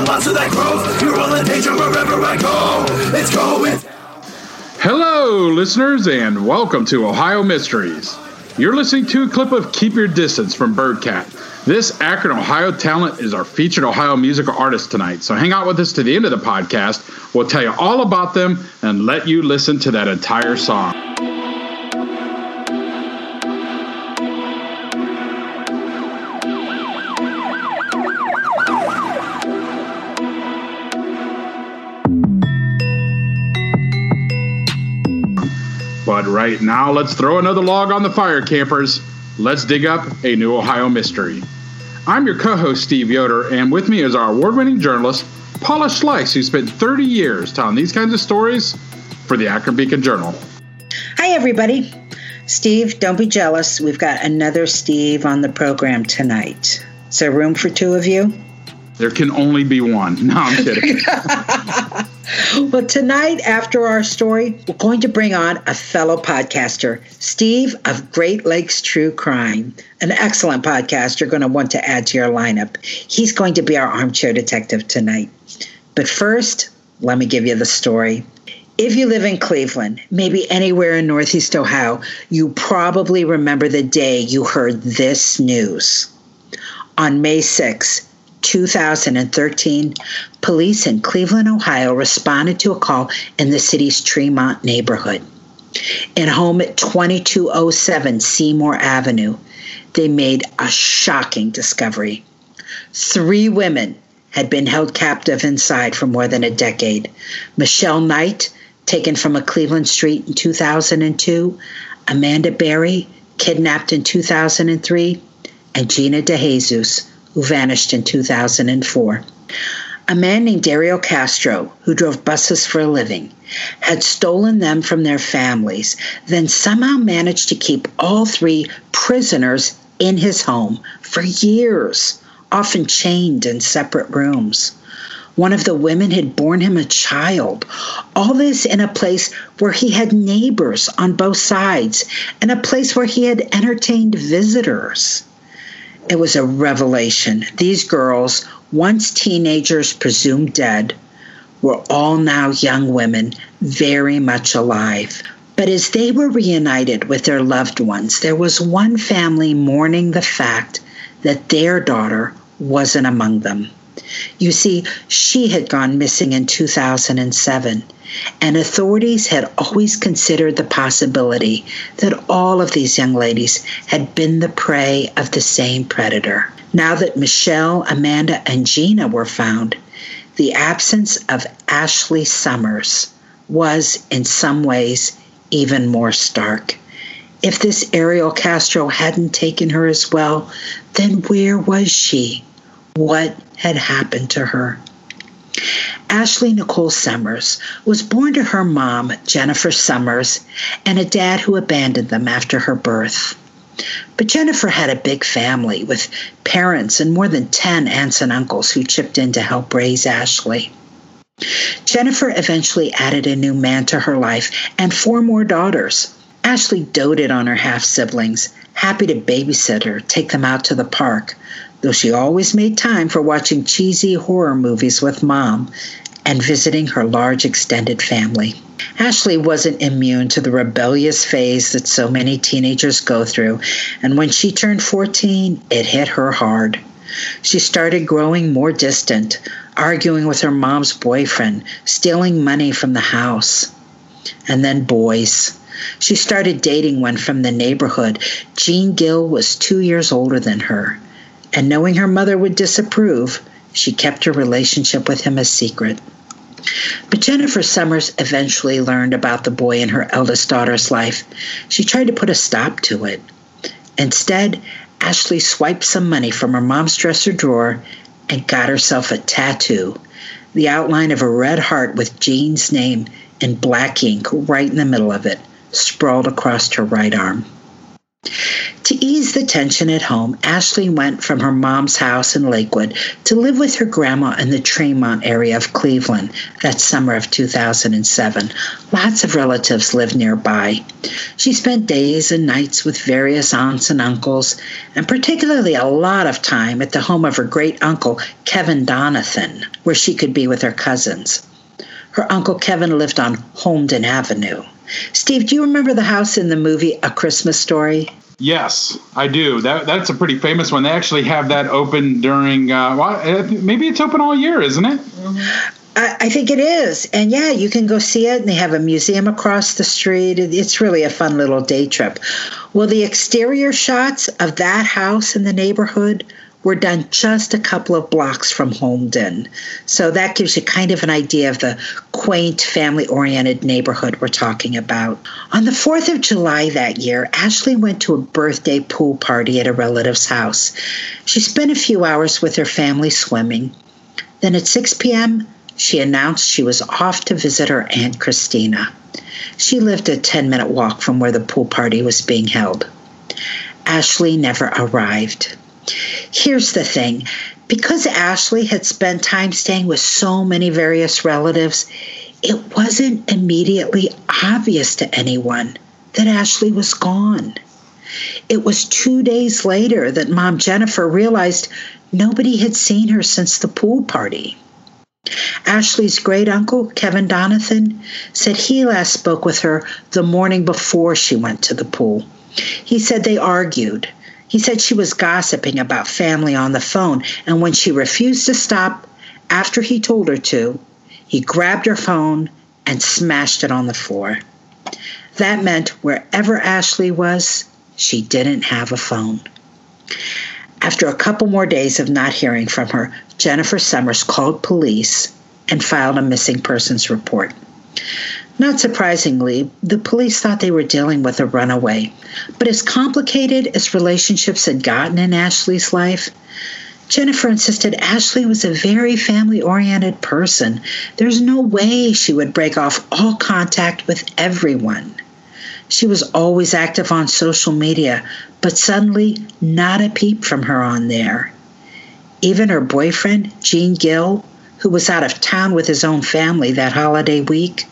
Monster that grows. You're all in danger wherever I go. It's going. Hello, listeners, and welcome to Ohio Mysteries. You're listening to a clip of Keep Your Distance from Birdkatt. This Akron, Ohio talent is our featured Ohio musical artist tonight, so hang out with us to the end of the podcast. We'll tell you all about them and let you listen to that entire song. But right now, let's throw another log on the fire, campers. Let's dig up a new Ohio mystery. I'm your co host, Steve Yoder, and with me is our award winning journalist, Paula Schleis, who spent 30 years telling these kinds of stories for the Akron Beacon Journal. Hi, everybody. Steve, don't be jealous. We've got another Steve on the program tonight. Is there room for two of you? There can only be one. No, I'm kidding. Well, tonight, after our story, we're going to bring on a fellow podcaster, Steve of Great Lakes True Crime, an excellent podcast you're going to want to add to your lineup. He's going to be our armchair detective tonight. But first, let me give you the story. If you live in Cleveland, maybe anywhere in Northeast Ohio, you probably remember the day you heard this news. On May 6, 2013, police in Cleveland, Ohio responded to a call in the city's Tremont neighborhood. In a home at 2207 Seymour Avenue, they made a shocking discovery. Three women had been held captive inside for more than a decade. Michelle Knight, taken from a Cleveland street in 2002, Amanda Berry, kidnapped in 2003, and Gina DeJesus, who vanished in 2004. A man named Ariel Castro, who drove buses for a living, had stolen them from their families, then somehow managed to keep all three prisoners in his home for years, often chained in separate rooms. One of the women had borne him a child. All this in a place where he had neighbors on both sides and a place where he had entertained visitors. It was a revelation. These girls, once teenagers presumed dead, were all now young women, very much alive. But as they were reunited with their loved ones, there was one family mourning the fact that their daughter wasn't among them. You see, she had gone missing in 2007, and authorities had always considered the possibility that all of these young ladies had been the prey of the same predator. Now that Michelle, Amanda, and Gina were found, the absence of Ashley Summers was, in some ways, even more stark. If this Ariel Castro hadn't taken her as well, then where was she? What had happened to her? Ashley Nicole Summers was born to her mom, Jennifer Summers, and a dad who abandoned them after her birth. But Jennifer had a big family with parents and more than 10 aunts and uncles who chipped in to help raise Ashley. Jennifer eventually added a new man to her life and four more daughters. Ashley doted on her half siblings, happy to babysit her, take them out to the park, though she always made time for watching cheesy horror movies with mom, and visiting her large extended family. Ashley wasn't immune to the rebellious phase that so many teenagers go through, and when she turned 14, it hit her hard. She started growing more distant, arguing with her mom's boyfriend, stealing money from the house. And then boys. She started dating one from the neighborhood. Jean Gill was two years older than her, and knowing her mother would disapprove, she kept her relationship with him a secret. But Jennifer Summers eventually learned about the boy in her eldest daughter's life. She tried to put a stop to it. Instead, Ashley swiped some money from her mom's dresser drawer and got herself a tattoo the outline of a red heart with Jean's name in black ink right in the middle of it, sprawled across her right arm. To ease the tension at home, Ashley went from her mom's house in Lakewood to live with her grandma in the Tremont area of Cleveland that summer of 2007. Lots of relatives lived nearby. She spent days and nights with various aunts and uncles, and particularly a lot of time at the home of her great uncle, Kevin Donathan, where she could be with her cousins. Her uncle Kevin lived on Holmden Avenue. Steve, do you remember the house in the movie A Christmas Story? Yes, I do. That that's a pretty famous one. They actually have that open during. Uh, well, maybe it's open all year, isn't it? I, I, think it is, and yeah, you can go see it. And they have a museum across the street. It's really a fun little day trip. Well, the exterior shots of that house in the neighborhood were done just a couple of blocks from Holmden. So that gives you kind of an idea of the quaint, family oriented neighborhood we're talking about. On the 4th of July that year, Ashley went to a birthday pool party at a relative's house. She spent a few hours with her family swimming. Then at 6 p.m., she announced she was off to visit her Aunt Christina. She lived a 10 minute walk from where the pool party was being held. Ashley never arrived. Here's the thing because Ashley had spent time staying with so many various relatives, it wasn't immediately obvious to anyone that Ashley was gone. It was two days later that Mom Jennifer realized nobody had seen her since the pool party. Ashley's great uncle, Kevin Donathan, said he last spoke with her the morning before she went to the pool. He said they argued he said she was gossiping about family on the phone, and when she refused to stop after he told her to, he grabbed her phone and smashed it on the floor. That meant wherever Ashley was, she didn't have a phone. After a couple more days of not hearing from her, Jennifer Summers called police and filed a missing persons report. Not surprisingly, the police thought they were dealing with a runaway. But as complicated as relationships had gotten in Ashley's life, Jennifer insisted Ashley was a very family oriented person. There's no way she would break off all contact with everyone. She was always active on social media, but suddenly not a peep from her on there. Even her boyfriend, Gene Gill, who was out of town with his own family that holiday week,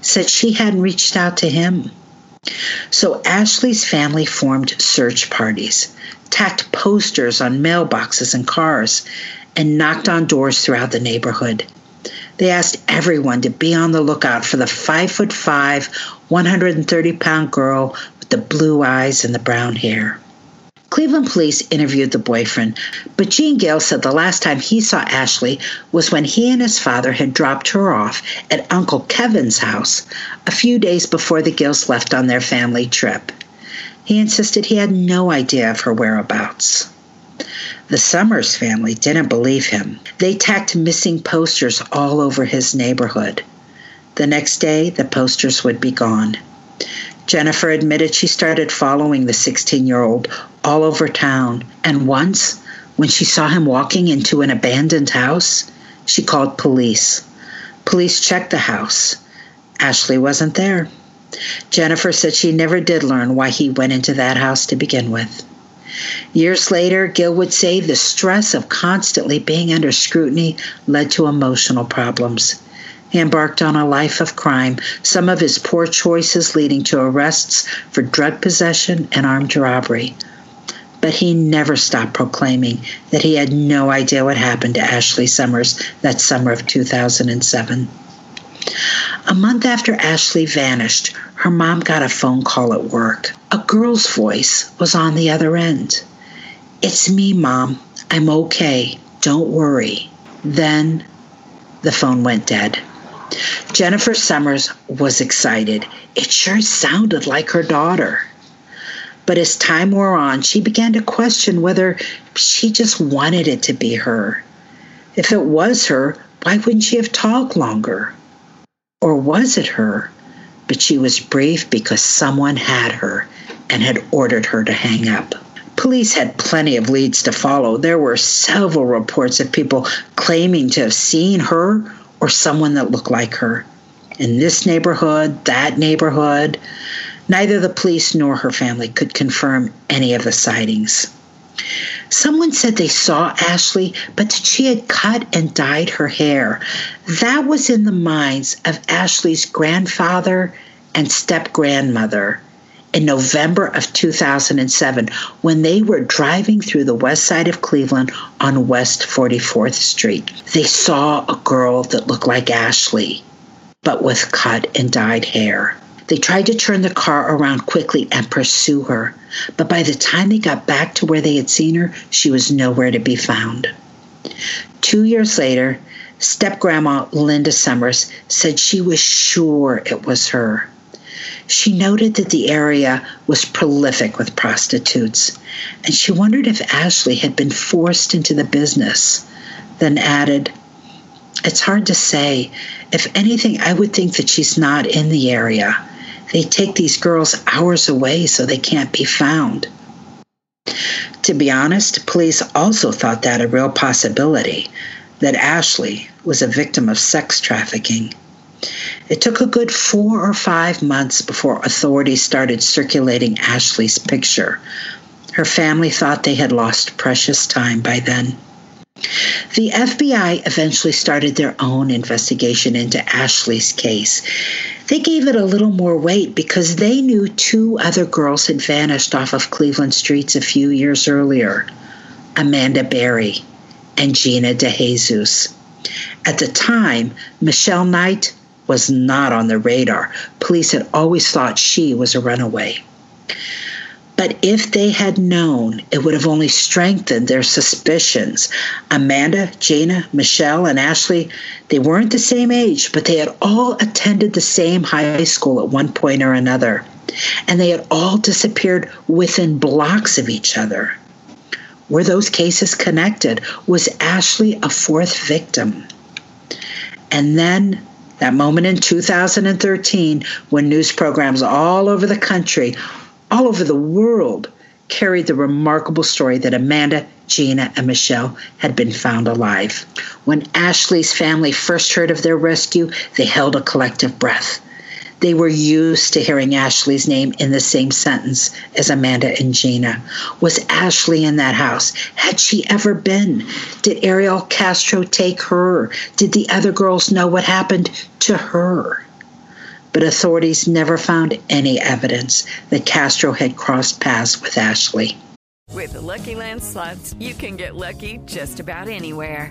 said she hadn't reached out to him. So Ashley's family formed search parties, tacked posters on mailboxes and cars, and knocked on doors throughout the neighborhood. They asked everyone to be on the lookout for the five foot five, 130 pound girl with the blue eyes and the brown hair. Cleveland police interviewed the boyfriend, but Gene Gill said the last time he saw Ashley was when he and his father had dropped her off at Uncle Kevin's house a few days before the Gills left on their family trip. He insisted he had no idea of her whereabouts. The Summers family didn't believe him. They tacked missing posters all over his neighborhood. The next day, the posters would be gone. Jennifer admitted she started following the 16 year old all over town, and once, when she saw him walking into an abandoned house, she called police. Police checked the house. Ashley wasn't there. Jennifer said she never did learn why he went into that house to begin with. Years later, Gill would say the stress of constantly being under scrutiny led to emotional problems. He embarked on a life of crime, some of his poor choices leading to arrests for drug possession and armed robbery. but he never stopped proclaiming that he had no idea what happened to Ashley Summers that summer of 2007. A month after Ashley vanished, her mom got a phone call at work. A girl's voice was on the other end. It's me, Mom. I'm okay. Don't worry. Then the phone went dead. Jennifer Summers was excited. It sure sounded like her daughter. But as time wore on, she began to question whether she just wanted it to be her. If it was her, why wouldn't she have talked longer? Or was it her? But she was brief because someone had her and had ordered her to hang up. Police had plenty of leads to follow. There were several reports of people claiming to have seen her or someone that looked like her. In this neighborhood, that neighborhood, Neither the police nor her family could confirm any of the sightings. Someone said they saw Ashley, but that she had cut and dyed her hair. That was in the minds of Ashley's grandfather and step grandmother in November of 2007 when they were driving through the west side of Cleveland on West 44th Street. They saw a girl that looked like Ashley, but with cut and dyed hair. They tried to turn the car around quickly and pursue her, but by the time they got back to where they had seen her, she was nowhere to be found. Two years later, step grandma Linda Summers said she was sure it was her. She noted that the area was prolific with prostitutes, and she wondered if Ashley had been forced into the business, then added, It's hard to say. If anything, I would think that she's not in the area. They take these girls hours away so they can't be found. To be honest, police also thought that a real possibility that Ashley was a victim of sex trafficking. It took a good four or five months before authorities started circulating Ashley's picture. Her family thought they had lost precious time by then. The FBI eventually started their own investigation into Ashley's case. They gave it a little more weight because they knew two other girls had vanished off of Cleveland streets a few years earlier Amanda Berry and Gina DeJesus. At the time, Michelle Knight was not on the radar. Police had always thought she was a runaway. But if they had known, it would have only strengthened their suspicions. Amanda, Gina, Michelle, and Ashley, they weren't the same age, but they had all attended the same high school at one point or another. And they had all disappeared within blocks of each other. Were those cases connected? Was Ashley a fourth victim? And then that moment in 2013 when news programs all over the country all over the world carried the remarkable story that Amanda, Gina, and Michelle had been found alive. When Ashley's family first heard of their rescue, they held a collective breath. They were used to hearing Ashley's name in the same sentence as Amanda and Gina. Was Ashley in that house? Had she ever been? Did Ariel Castro take her? Did the other girls know what happened to her? but authorities never found any evidence that Castro had crossed paths with Ashley. With the Lucky Land slots, you can get lucky just about anywhere.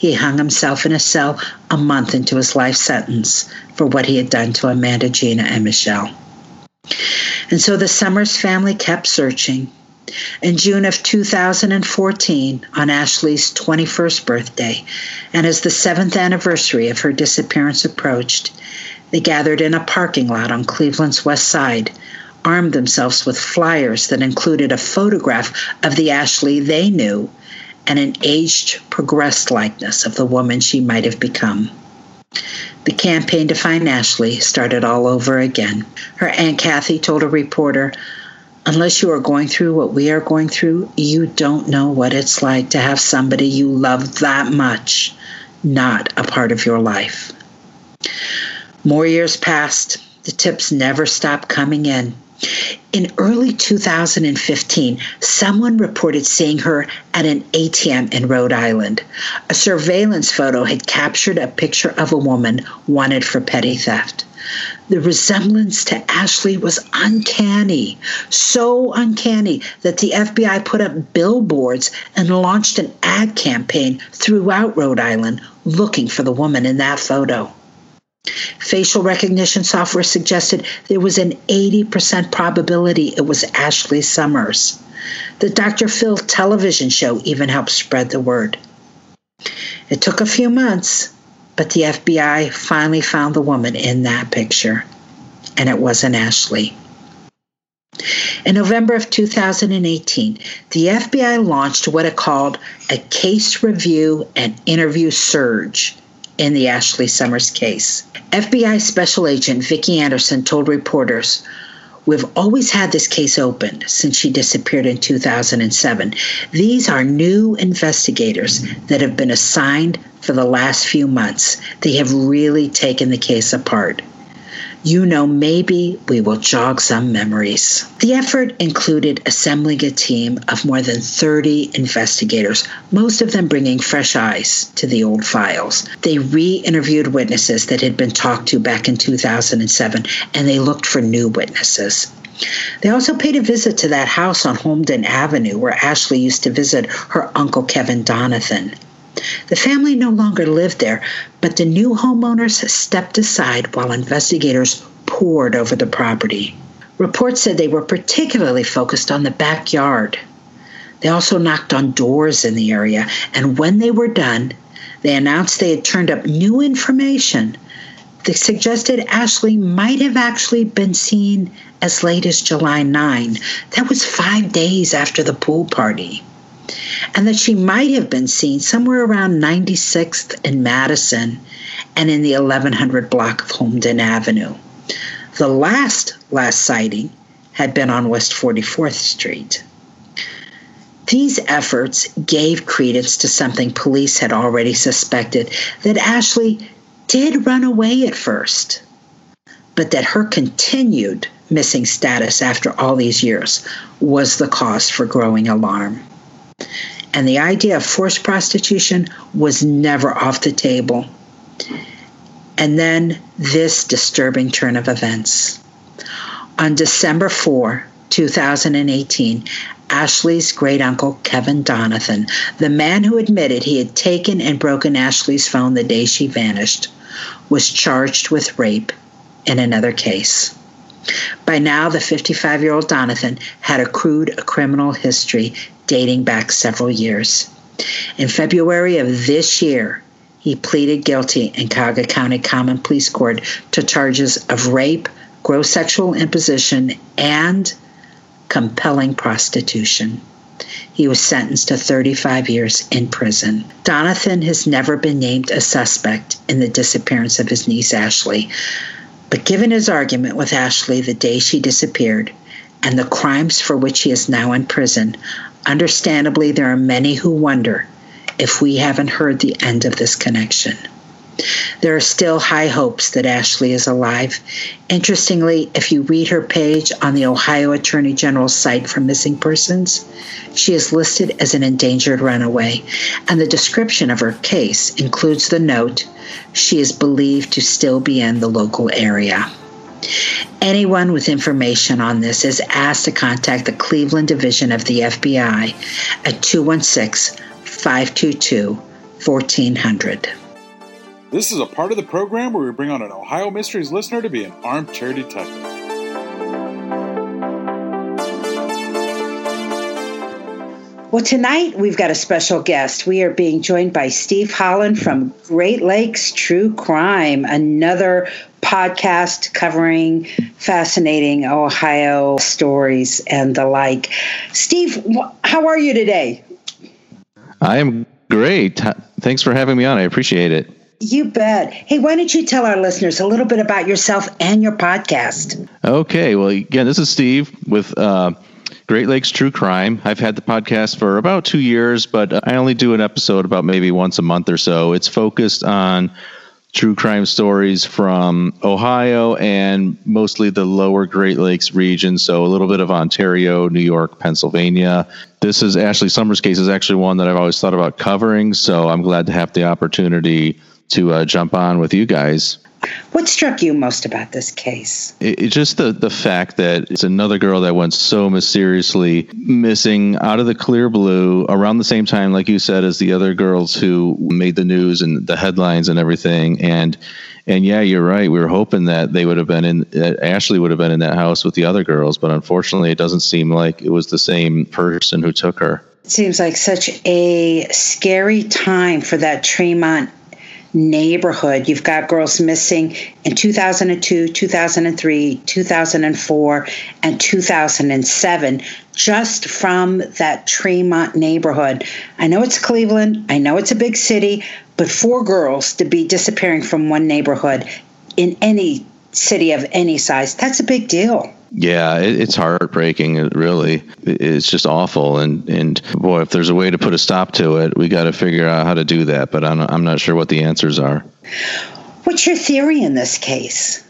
he hung himself in a cell a month into his life sentence for what he had done to Amanda, Gina, and Michelle. And so the Summers family kept searching. In June of 2014, on Ashley's 21st birthday, and as the seventh anniversary of her disappearance approached, they gathered in a parking lot on Cleveland's west side, armed themselves with flyers that included a photograph of the Ashley they knew and an aged, progressed likeness of the woman she might have become. The campaign to find Ashley started all over again. Her Aunt Kathy told a reporter, Unless you are going through what we are going through, you don't know what it's like to have somebody you love that much not a part of your life. More years passed. The tips never stopped coming in. In early 2015, someone reported seeing her at an ATM in Rhode Island. A surveillance photo had captured a picture of a woman wanted for petty theft. The resemblance to Ashley was uncanny, so uncanny that the FBI put up billboards and launched an ad campaign throughout Rhode Island looking for the woman in that photo. Facial recognition software suggested there was an 80% probability it was Ashley Summers. The Dr. Phil television show even helped spread the word. It took a few months, but the FBI finally found the woman in that picture, and it wasn't Ashley. In November of 2018, the FBI launched what it called a case review and interview surge in the Ashley Summers case. FBI Special Agent Vicki Anderson told reporters, We've always had this case open since she disappeared in 2007. These are new investigators that have been assigned for the last few months. They have really taken the case apart you know maybe we will jog some memories. The effort included assembling a team of more than 30 investigators, most of them bringing fresh eyes to the old files. They re interviewed witnesses that had been talked to back in 2007, and they looked for new witnesses. They also paid a visit to that house on Holmden Avenue where Ashley used to visit her uncle Kevin Donathan. The family no longer lived there, but the new homeowners stepped aside while investigators pored over the property. Reports said they were particularly focused on the backyard. They also knocked on doors in the area, and when they were done, they announced they had turned up new information that suggested Ashley might have actually been seen as late as July 9. That was five days after the pool party and that she might have been seen somewhere around 96th and Madison and in the 1100 block of Holmden Avenue. The last last sighting had been on West 44th Street. These efforts gave credence to something police had already suspected that Ashley did run away at first, but that her continued missing status after all these years was the cause for growing alarm and the idea of forced prostitution was never off the table. And then this disturbing turn of events. On December 4, 2018, Ashley's great uncle, Kevin Donathan, the man who admitted he had taken and broken Ashley's phone the day she vanished, was charged with rape in another case. By now, the 55 year old Donathan had accrued a criminal history dating back several years. In February of this year, he pleaded guilty in Cuyahoga County Common Pleas Court to charges of rape, gross sexual imposition, and compelling prostitution. He was sentenced to 35 years in prison. Donathan has never been named a suspect in the disappearance of his niece Ashley, but given his argument with Ashley the day she disappeared and the crimes for which he is now in prison, Understandably, there are many who wonder if we haven't heard the end of this connection. There are still high hopes that Ashley is alive. Interestingly, if you read her page on the Ohio Attorney General's site for missing persons, she is listed as an endangered runaway, and the description of her case includes the note she is believed to still be in the local area. Anyone with information on this is asked to contact the Cleveland Division of the FBI at 216 522 1400. This is a part of the program where we bring on an Ohio Mysteries listener to be an armchair detective. Well, tonight we've got a special guest. We are being joined by Steve Holland from Great Lakes True Crime, another podcast covering fascinating Ohio stories and the like. Steve, how are you today? I am great. Thanks for having me on. I appreciate it. You bet. Hey, why don't you tell our listeners a little bit about yourself and your podcast? Okay. Well, again, this is Steve with uh, Great Lakes True Crime. I've had the podcast for about two years, but I only do an episode about maybe once a month or so. It's focused on true crime stories from Ohio and mostly the lower Great Lakes region. So a little bit of Ontario, New York, Pennsylvania. This is Ashley Summers' case is actually one that I've always thought about covering. So I'm glad to have the opportunity to uh, jump on with you guys. What struck you most about this case? It, it's just the, the fact that it's another girl that went so mysteriously missing out of the clear blue around the same time, like you said, as the other girls who made the news and the headlines and everything. And and yeah, you're right. We were hoping that they would have been in, that Ashley would have been in that house with the other girls, but unfortunately, it doesn't seem like it was the same person who took her. It seems like such a scary time for that Tremont neighborhood. You've got girls missing in 2002, 2003, 2004, and 2007 just from that Tremont neighborhood. I know it's Cleveland, I know it's a big city, but four girls to be disappearing from one neighborhood in any city of any size, that's a big deal. Yeah, it, it's heartbreaking. It really, it's just awful. And and boy, if there's a way to put a stop to it, we got to figure out how to do that. But I'm I'm not sure what the answers are. What's your theory in this case?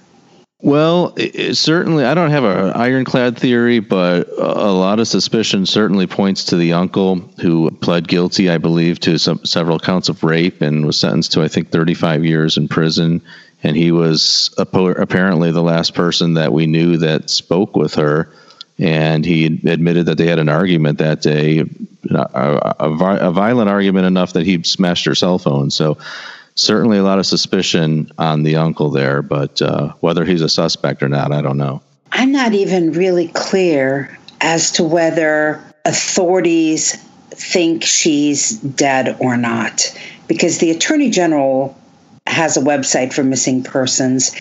Well, it, it certainly, I don't have an ironclad theory, but a lot of suspicion certainly points to the uncle who pled guilty, I believe, to some, several counts of rape and was sentenced to, I think, 35 years in prison and he was apparently the last person that we knew that spoke with her. And he admitted that they had an argument that day, a, a, violent argument enough that he smashed her cell phone. So certainly a lot of suspicion on the uncle there, but uh, whether he's a suspect or not, I don't know. I'm not even really clear as to whether authorities think she's dead or not, because the attorney general has a website for missing persons.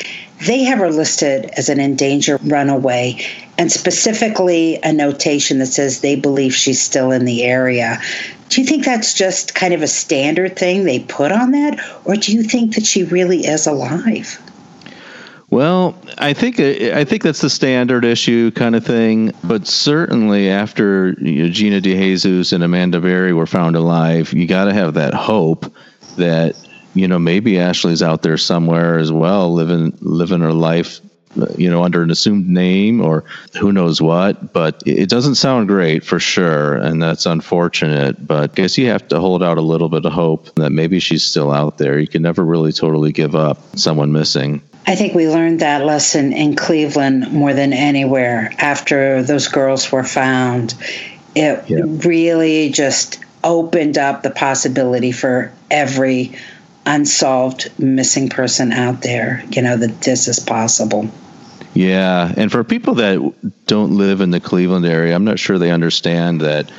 They have her listed as an endangered runaway and specifically a notation that says they believe she's still in the area. Do you think that's just kind of a standard thing they put on that, or do you think that she really is alive? Well, I think I think that's the standard issue kind of thing. But certainly, after you know, Gina DeJesus and Amanda Berry were found alive, you got to have that hope that you know, maybe Ashley's out there somewhere as well, living living her life, you know, under an assumed name or who knows what. But it doesn't sound great for sure, and that's unfortunate. But I guess you have to hold out a little bit of hope that maybe she's still out there. You can never really totally give up someone missing. I think we learned that lesson in Cleveland more than anywhere after those girls were found. It yeah. really just opened up the possibility for every unsolved missing person out there, you know, that this is possible. Yeah. And for people that don't live in the Cleveland area, I'm not sure they understand that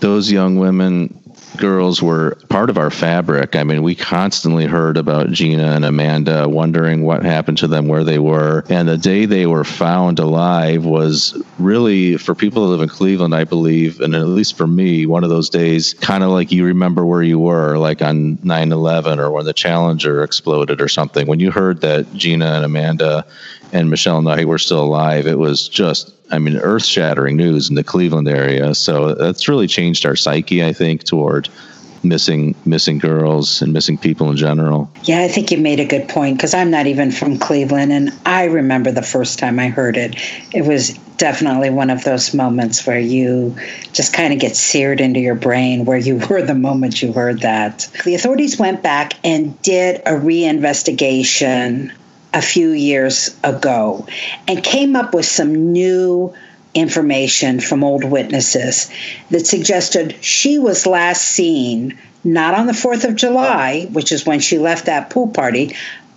those young women girls were part of our fabric. I mean, we constantly heard about Gina and Amanda, wondering what happened to them, where they were. And the day they were found alive was really, for people who live in Cleveland, I believe, and at least for me, one of those days, kind of like you remember where you were, like on 9 11 or when the Challenger exploded or something. When you heard that Gina and Amanda and Michelle Knight were still alive, it was just I mean, earth shattering news in the Cleveland area. So that's really changed our psyche, I think, toward missing missing girls and missing people in general. Yeah, I think you made a good point because I'm not even from Cleveland and I remember the first time I heard it. It was definitely one of those moments where you just kind of get seared into your brain where you were the moment you heard that. The authorities went back and did a reinvestigation a few years ago and came up with some new information from old witnesses that suggested she was last seen not on the 4th of July, which is when she left that pool party,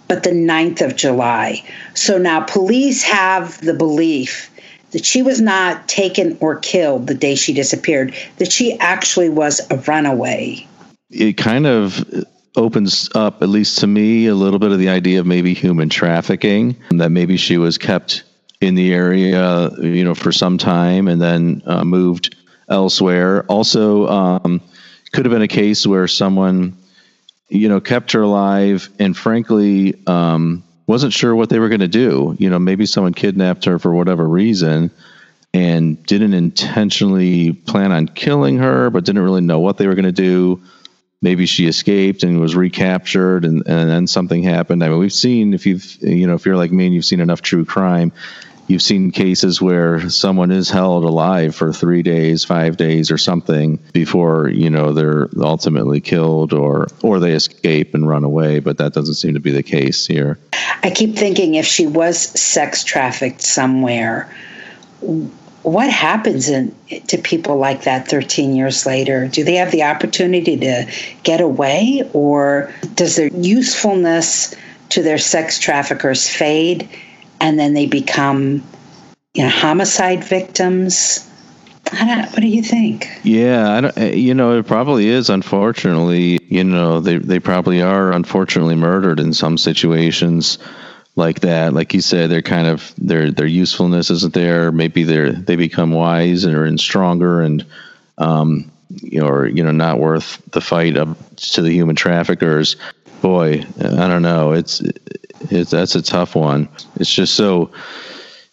but the 9th of July. So now police have the belief that she was not taken or killed the day she disappeared, that she actually was a runaway. It kind of opens up, at least to me, a little bit of the idea of maybe human trafficking, that maybe she was kept in the area, you know, for some time and then uh, moved elsewhere. Also, um, could have been a case where someone, you know, kept her alive and frankly um, wasn't sure what they were going to do. You know, maybe someone kidnapped her for whatever reason and didn't intentionally plan on killing her, but didn't really know what they were going to do. Maybe she escaped and was recaptured, and, and then something happened. I mean, we've seen if you've you know if you're like me and you've seen enough true crime, you've seen cases where someone is held alive for three days, five days, or something before you know they're ultimately killed, or or they escape and run away. But that doesn't seem to be the case here. I keep thinking if she was sex trafficked somewhere, what happens in, to people like that 13 years later? Do they have the opportunity to get away, or does their usefulness to their sex traffickers fade and then they become you know, homicide victims? what do you think? Yeah, eh, you know, it probably is. Unfortunately, you know, they they probably are unfortunately murdered in some situations like that. Like you said, they're kind of their their usefulness isn't there. Maybe they're they become wise and are in stronger and um, you know, or you know, not worth the fight up to the human traffickers. Boy, I don't know. It's it's that's a tough one. It's just so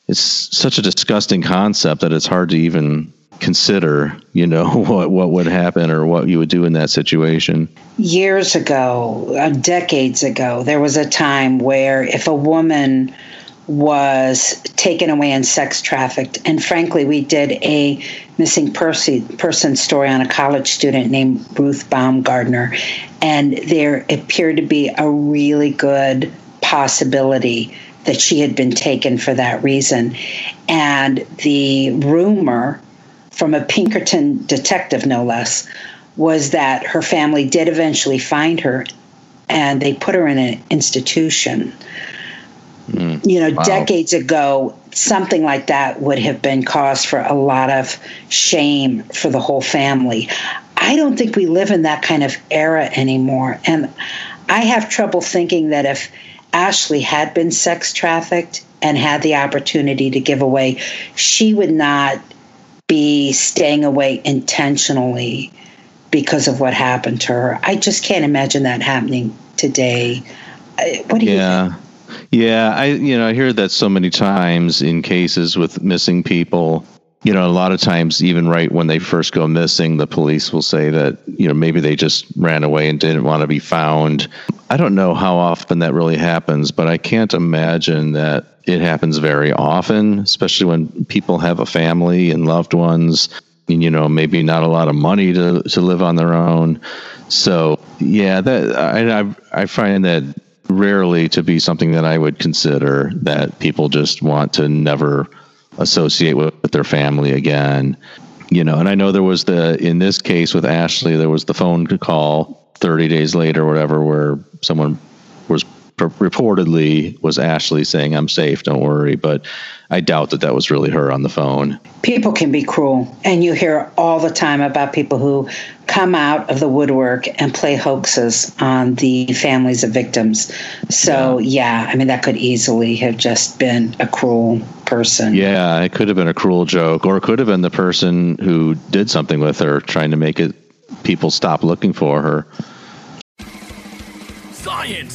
it's such a disgusting concept that it's hard to even consider, you know, what what would happen or what you would do in that situation. Years ago, uh, decades ago, there was a time where if a woman was taken away and sex trafficked, and frankly, we did a missing person person story on a college student named Ruth Baumgardner, and there appeared to be a really good possibility that she had been taken for that reason. And the rumor from a Pinkerton detective, no less, was that her family did eventually find her and they put her in an institution. Mm, you know, wow. decades ago, something like that would have been cause for a lot of shame for the whole family. I don't think we live in that kind of era anymore. And I have trouble thinking that if Ashley had been sex trafficked and had the opportunity to give away, she would not be staying away intentionally because of what happened to her. I just can't imagine that happening today. What do you yeah. Think? Yeah, I you know I hear that so many times in cases with missing people. You know, a lot of times, even right when they first go missing, the police will say that you know maybe they just ran away and didn't want to be found. I don't know how often that really happens, but I can't imagine that it happens very often, especially when people have a family and loved ones, and, you know, maybe not a lot of money to, to live on their own. So, yeah, that I, I, I find that rarely to be something that I would consider that people just want to never associate with, with their family again. You know, and I know there was the in this case with Ashley, there was the phone call 30 days later, or whatever, where someone was reportedly was Ashley saying, "I'm safe, don't worry." But I doubt that that was really her on the phone. People can be cruel, and you hear all the time about people who come out of the woodwork and play hoaxes on the families of victims. So yeah, yeah I mean that could easily have just been a cruel person. Yeah, it could have been a cruel joke, or it could have been the person who did something with her, trying to make it people stop looking for her. Science,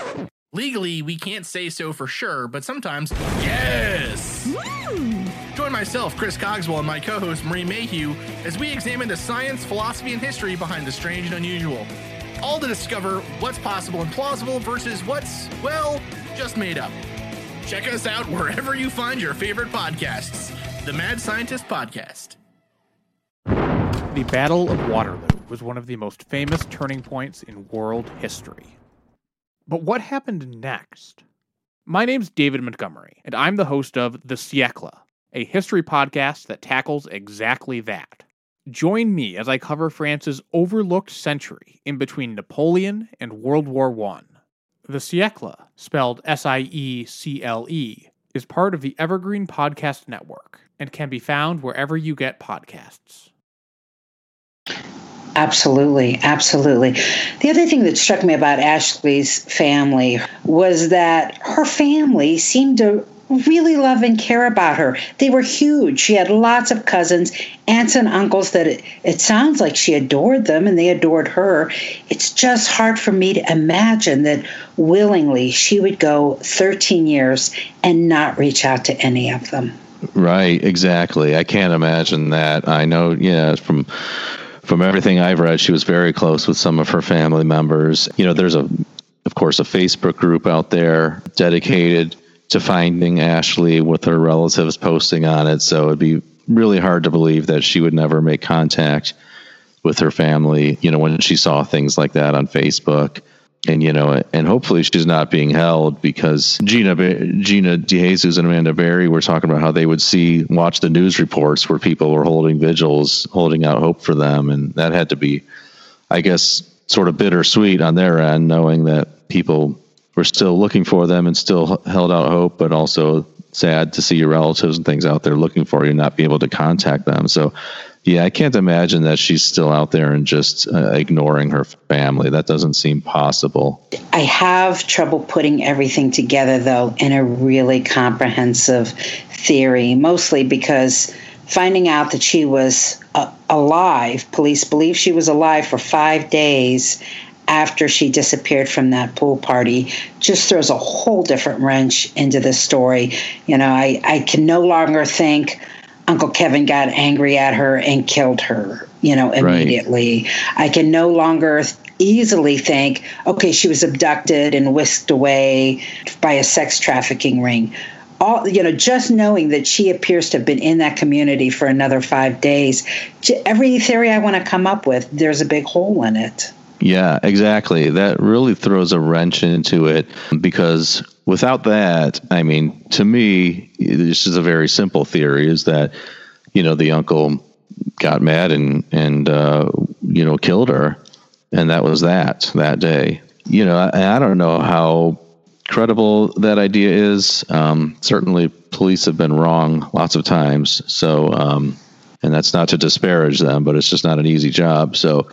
Legally, we can't say so for sure, but sometimes, yes! Mm. Join myself, Chris Cogswell, and my co host, Marie Mayhew, as we examine the science, philosophy, and history behind the strange and unusual. All to discover what's possible and plausible versus what's, well, just made up. Check us out wherever you find your favorite podcasts. The Mad Scientist Podcast. The Battle of Waterloo was one of the most famous turning points in world history. But what happened next? My name's David Montgomery, and I'm the host of The Siècle, a history podcast that tackles exactly that. Join me as I cover France's overlooked century in between Napoleon and World War I. The Siècle, spelled S I E C L E, is part of the Evergreen Podcast Network and can be found wherever you get podcasts. Absolutely, absolutely. The other thing that struck me about Ashley's family was that her family seemed to really love and care about her. They were huge. She had lots of cousins, aunts, and uncles that it, it, sounds like she adored them and they adored her. It's just hard for me to imagine that willingly she would go 13 years and not reach out to any of them. Right, exactly. I can't imagine that. I know, yeah, from from everything I've read, she was very close with some of her family members. You know, there's a of course a Facebook group out there dedicated to finding Ashley with her relatives posting on it. So it'd be really hard to believe that she would never make contact with her family, you know, when she saw things like that on Facebook. And, you know, and hopefully she's not being held because Gina, Gina DeJesus and Amanda Berry were talking about how they would see, watch the news reports where people were holding vigils, holding out hope for them. And that had to be, I guess, sort of bittersweet on their end, knowing that people we're still looking for them and still held out hope, but also sad to see your relatives and things out there looking for you, not be able to contact them. So, yeah, I can't imagine that she's still out there and just uh, ignoring her family. That doesn't seem possible. I have trouble putting everything together, though, in a really comprehensive theory, mostly because finding out that she was uh, alive, police believe she was alive for five days after she disappeared from that pool party just throws a whole different wrench into the story. You know, I, I can no longer think Uncle Kevin got angry at her and killed her, you know, immediately. Right. I can no longer easily think, okay, she was abducted and whisked away by a sex trafficking ring. All, you know, just knowing that she appears to have been in that community for another five days, every theory I want to come up with, there's a big hole in it. Yeah, exactly. That really throws a wrench into it because without that, I mean, to me, this is a very simple theory: is that you know the uncle got mad and and uh, you know killed her, and that was that that day. You know, I, I don't know how credible that idea is. Um, certainly, police have been wrong lots of times. So, um, and that's not to disparage them, but it's just not an easy job. So,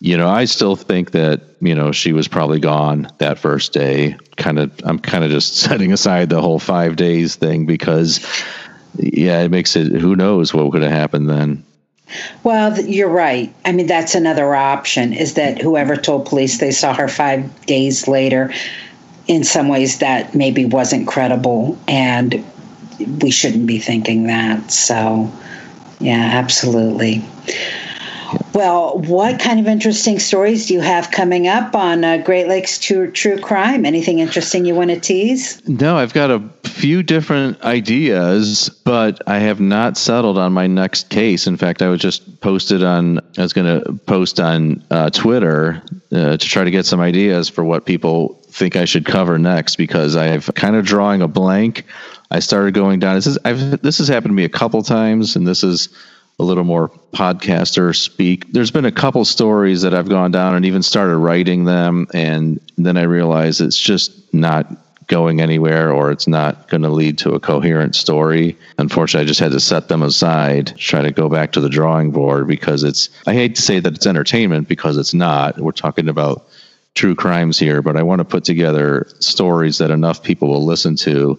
you know, I still think that, you know, she was probably gone that first day. Kind of, I'm kind of just setting aside the whole five days thing because, yeah, it makes it, who knows what could have happened then. Well, you're right. I mean, that's another option is that whoever told police they saw her five days later, in some ways, that maybe wasn't credible. And we shouldn't be thinking that. So, yeah, absolutely. Well, what kind of interesting stories do you have coming up on uh, Great Lakes True, True Crime? Anything interesting you want to tease? No, I've got a few different ideas, but I have not settled on my next case. In fact, I was just posted on. I was going to post on uh, Twitter uh, to try to get some ideas for what people think I should cover next because I've kind of drawing a blank. I started going down. This is I've, this has happened to me a couple times, and this is a little more podcaster speak. There's been a couple stories that I've gone down and even started writing them, and then I realized it's just not going anywhere or it's not going to lead to a coherent story. Unfortunately, I just had to set them aside, try to go back to the drawing board because it's, I hate to say that it's entertainment because it's not. We're talking about true crimes here, but I want to put together stories that enough people will listen to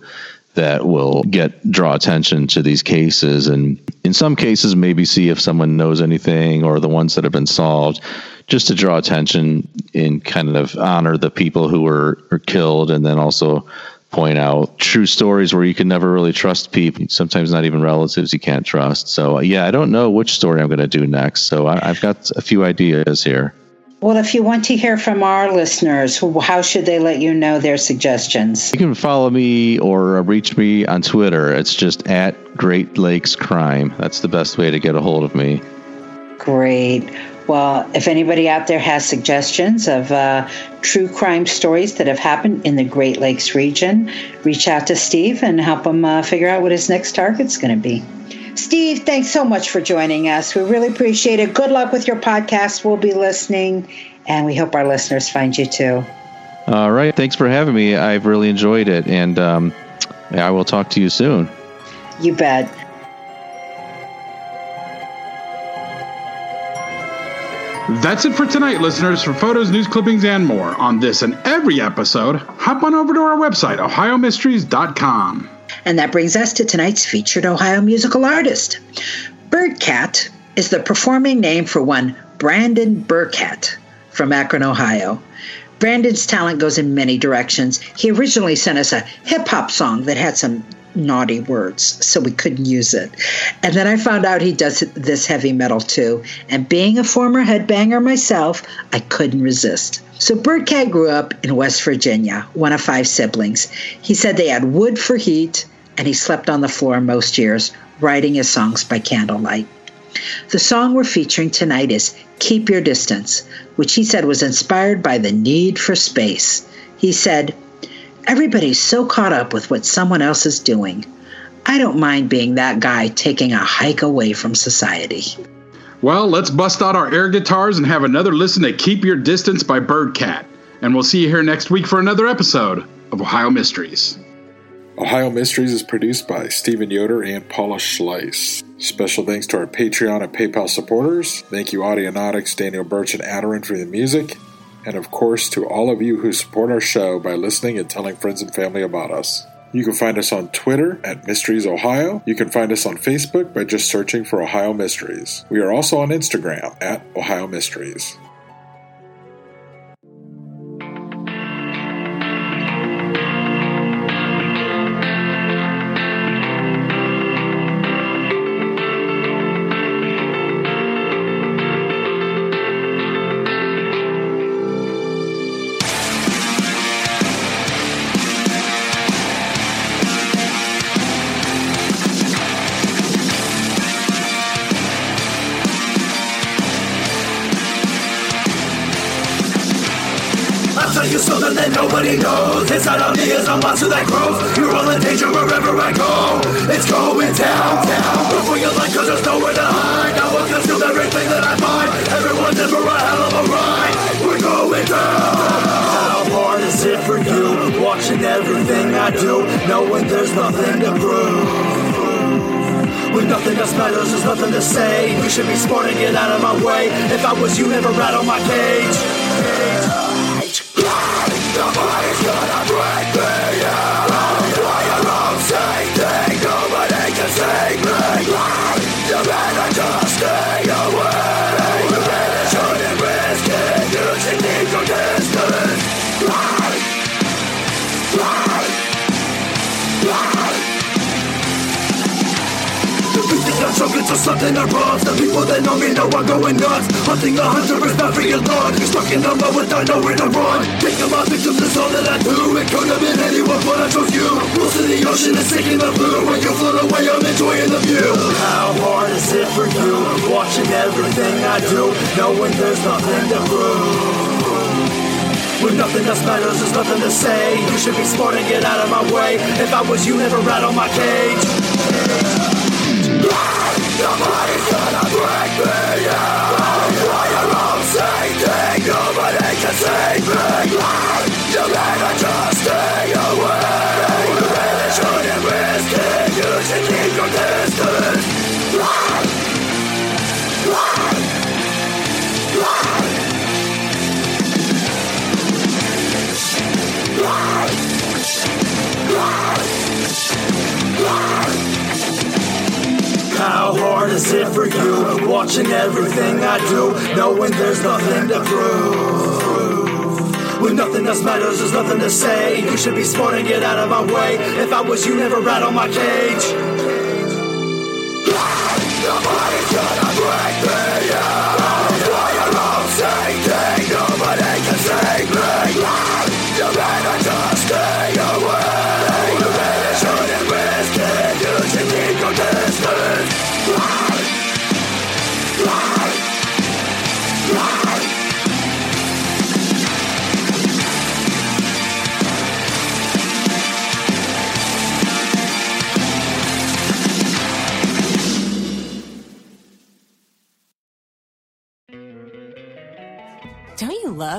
that will get draw attention to these cases. And in some cases maybe see if someone knows anything or the ones that have been solved just to draw attention and kind of honor the people who were, were killed and then also point out true stories where you can never really trust people sometimes not even relatives you can't trust. So yeah i don't know which story i'm going to do next. So I, i've got a few ideas here well, if you want to hear from our listeners, how should they let you know their suggestions? You can follow me or reach me on Twitter. It's just at Great Lakes Crime. That's the best way to get a hold of me. Great. Well, if anybody out there has suggestions of uh, true crime stories that have happened in the Great Lakes region, reach out to Steve and help him uh, figure out what his next target's going to be. Steve, thanks so much for joining us. We really appreciate it. Good luck with your podcast. We'll be listening, and we hope our listeners find you too. All right. Thanks for having me. I've really enjoyed it, and um, I will talk to you soon. You bet. That's it for tonight, listeners. For photos, news clippings, and more on this and every episode, hop on over to our website, ohiomysteries.com. And that brings us to tonight's featured Ohio musical artist. Birdkatt is the performing name for one Brandon Burkett from Akron, Ohio. Brandon's talent goes in many directions. He originally sent us a hip hop song that had some naughty words, so we couldn't use it. And then I found out he does this heavy metal too. And being a former headbanger myself, I couldn't resist. So Birdkatt grew up in West Virginia, one of five siblings. He said they had wood for heat, and he slept on the floor most years, writing his songs by candlelight. The song we're featuring tonight is Keep Your Distance, which he said was inspired by the need for space. He said, Everybody's so caught up with what someone else is doing. I don't mind being that guy taking a hike away from society. Well, let's bust out our air guitars and have another listen to Keep Your Distance by Birdkatt. And we'll see you here next week for another episode of Ohio Mysteries. Ohio Mysteries is produced by Stephen Yoder and Paula Schleis. Special thanks to our Patreon and PayPal supporters. Thank you, Audionautix, Daniel Birch, and Adarin for the music. And of course, to all of you who support our show by listening and telling friends and family about us. You can find us on Twitter at Mysteries Ohio. You can find us on Facebook by just searching for Ohio Mysteries. We are also on Instagram at Ohio Mysteries. Do, knowing there's nothing to prove. With nothing else matters, there's nothing to say. You should be smart and get out of my way. If I was you, never rattle my cage. Nobody's gonna break me out. Why same thing, nobody can save me. You better just something wrong The people that know me know I'm going nuts Hunting a hunter is not lawn You're stuck in the mud without nowhere to run of my victims, that's all that I do It could have been anyone, but I chose you Close to the ocean and sinking the blue When you float away, I'm enjoying the view How hard is it for you? Watching everything I do Knowing there's nothing to prove when nothing else matters, there's nothing to say. You should be smart and get out of my way. If I was you, never rattle my cage. Nobody can save me. You better just stay How hard is it for you? Watching everything I do, knowing there's nothing to prove. When nothing else matters, there's nothing to say. You should be smart and get out of my way. If I was you, never rattle my cage. Nobody's gonna break me out.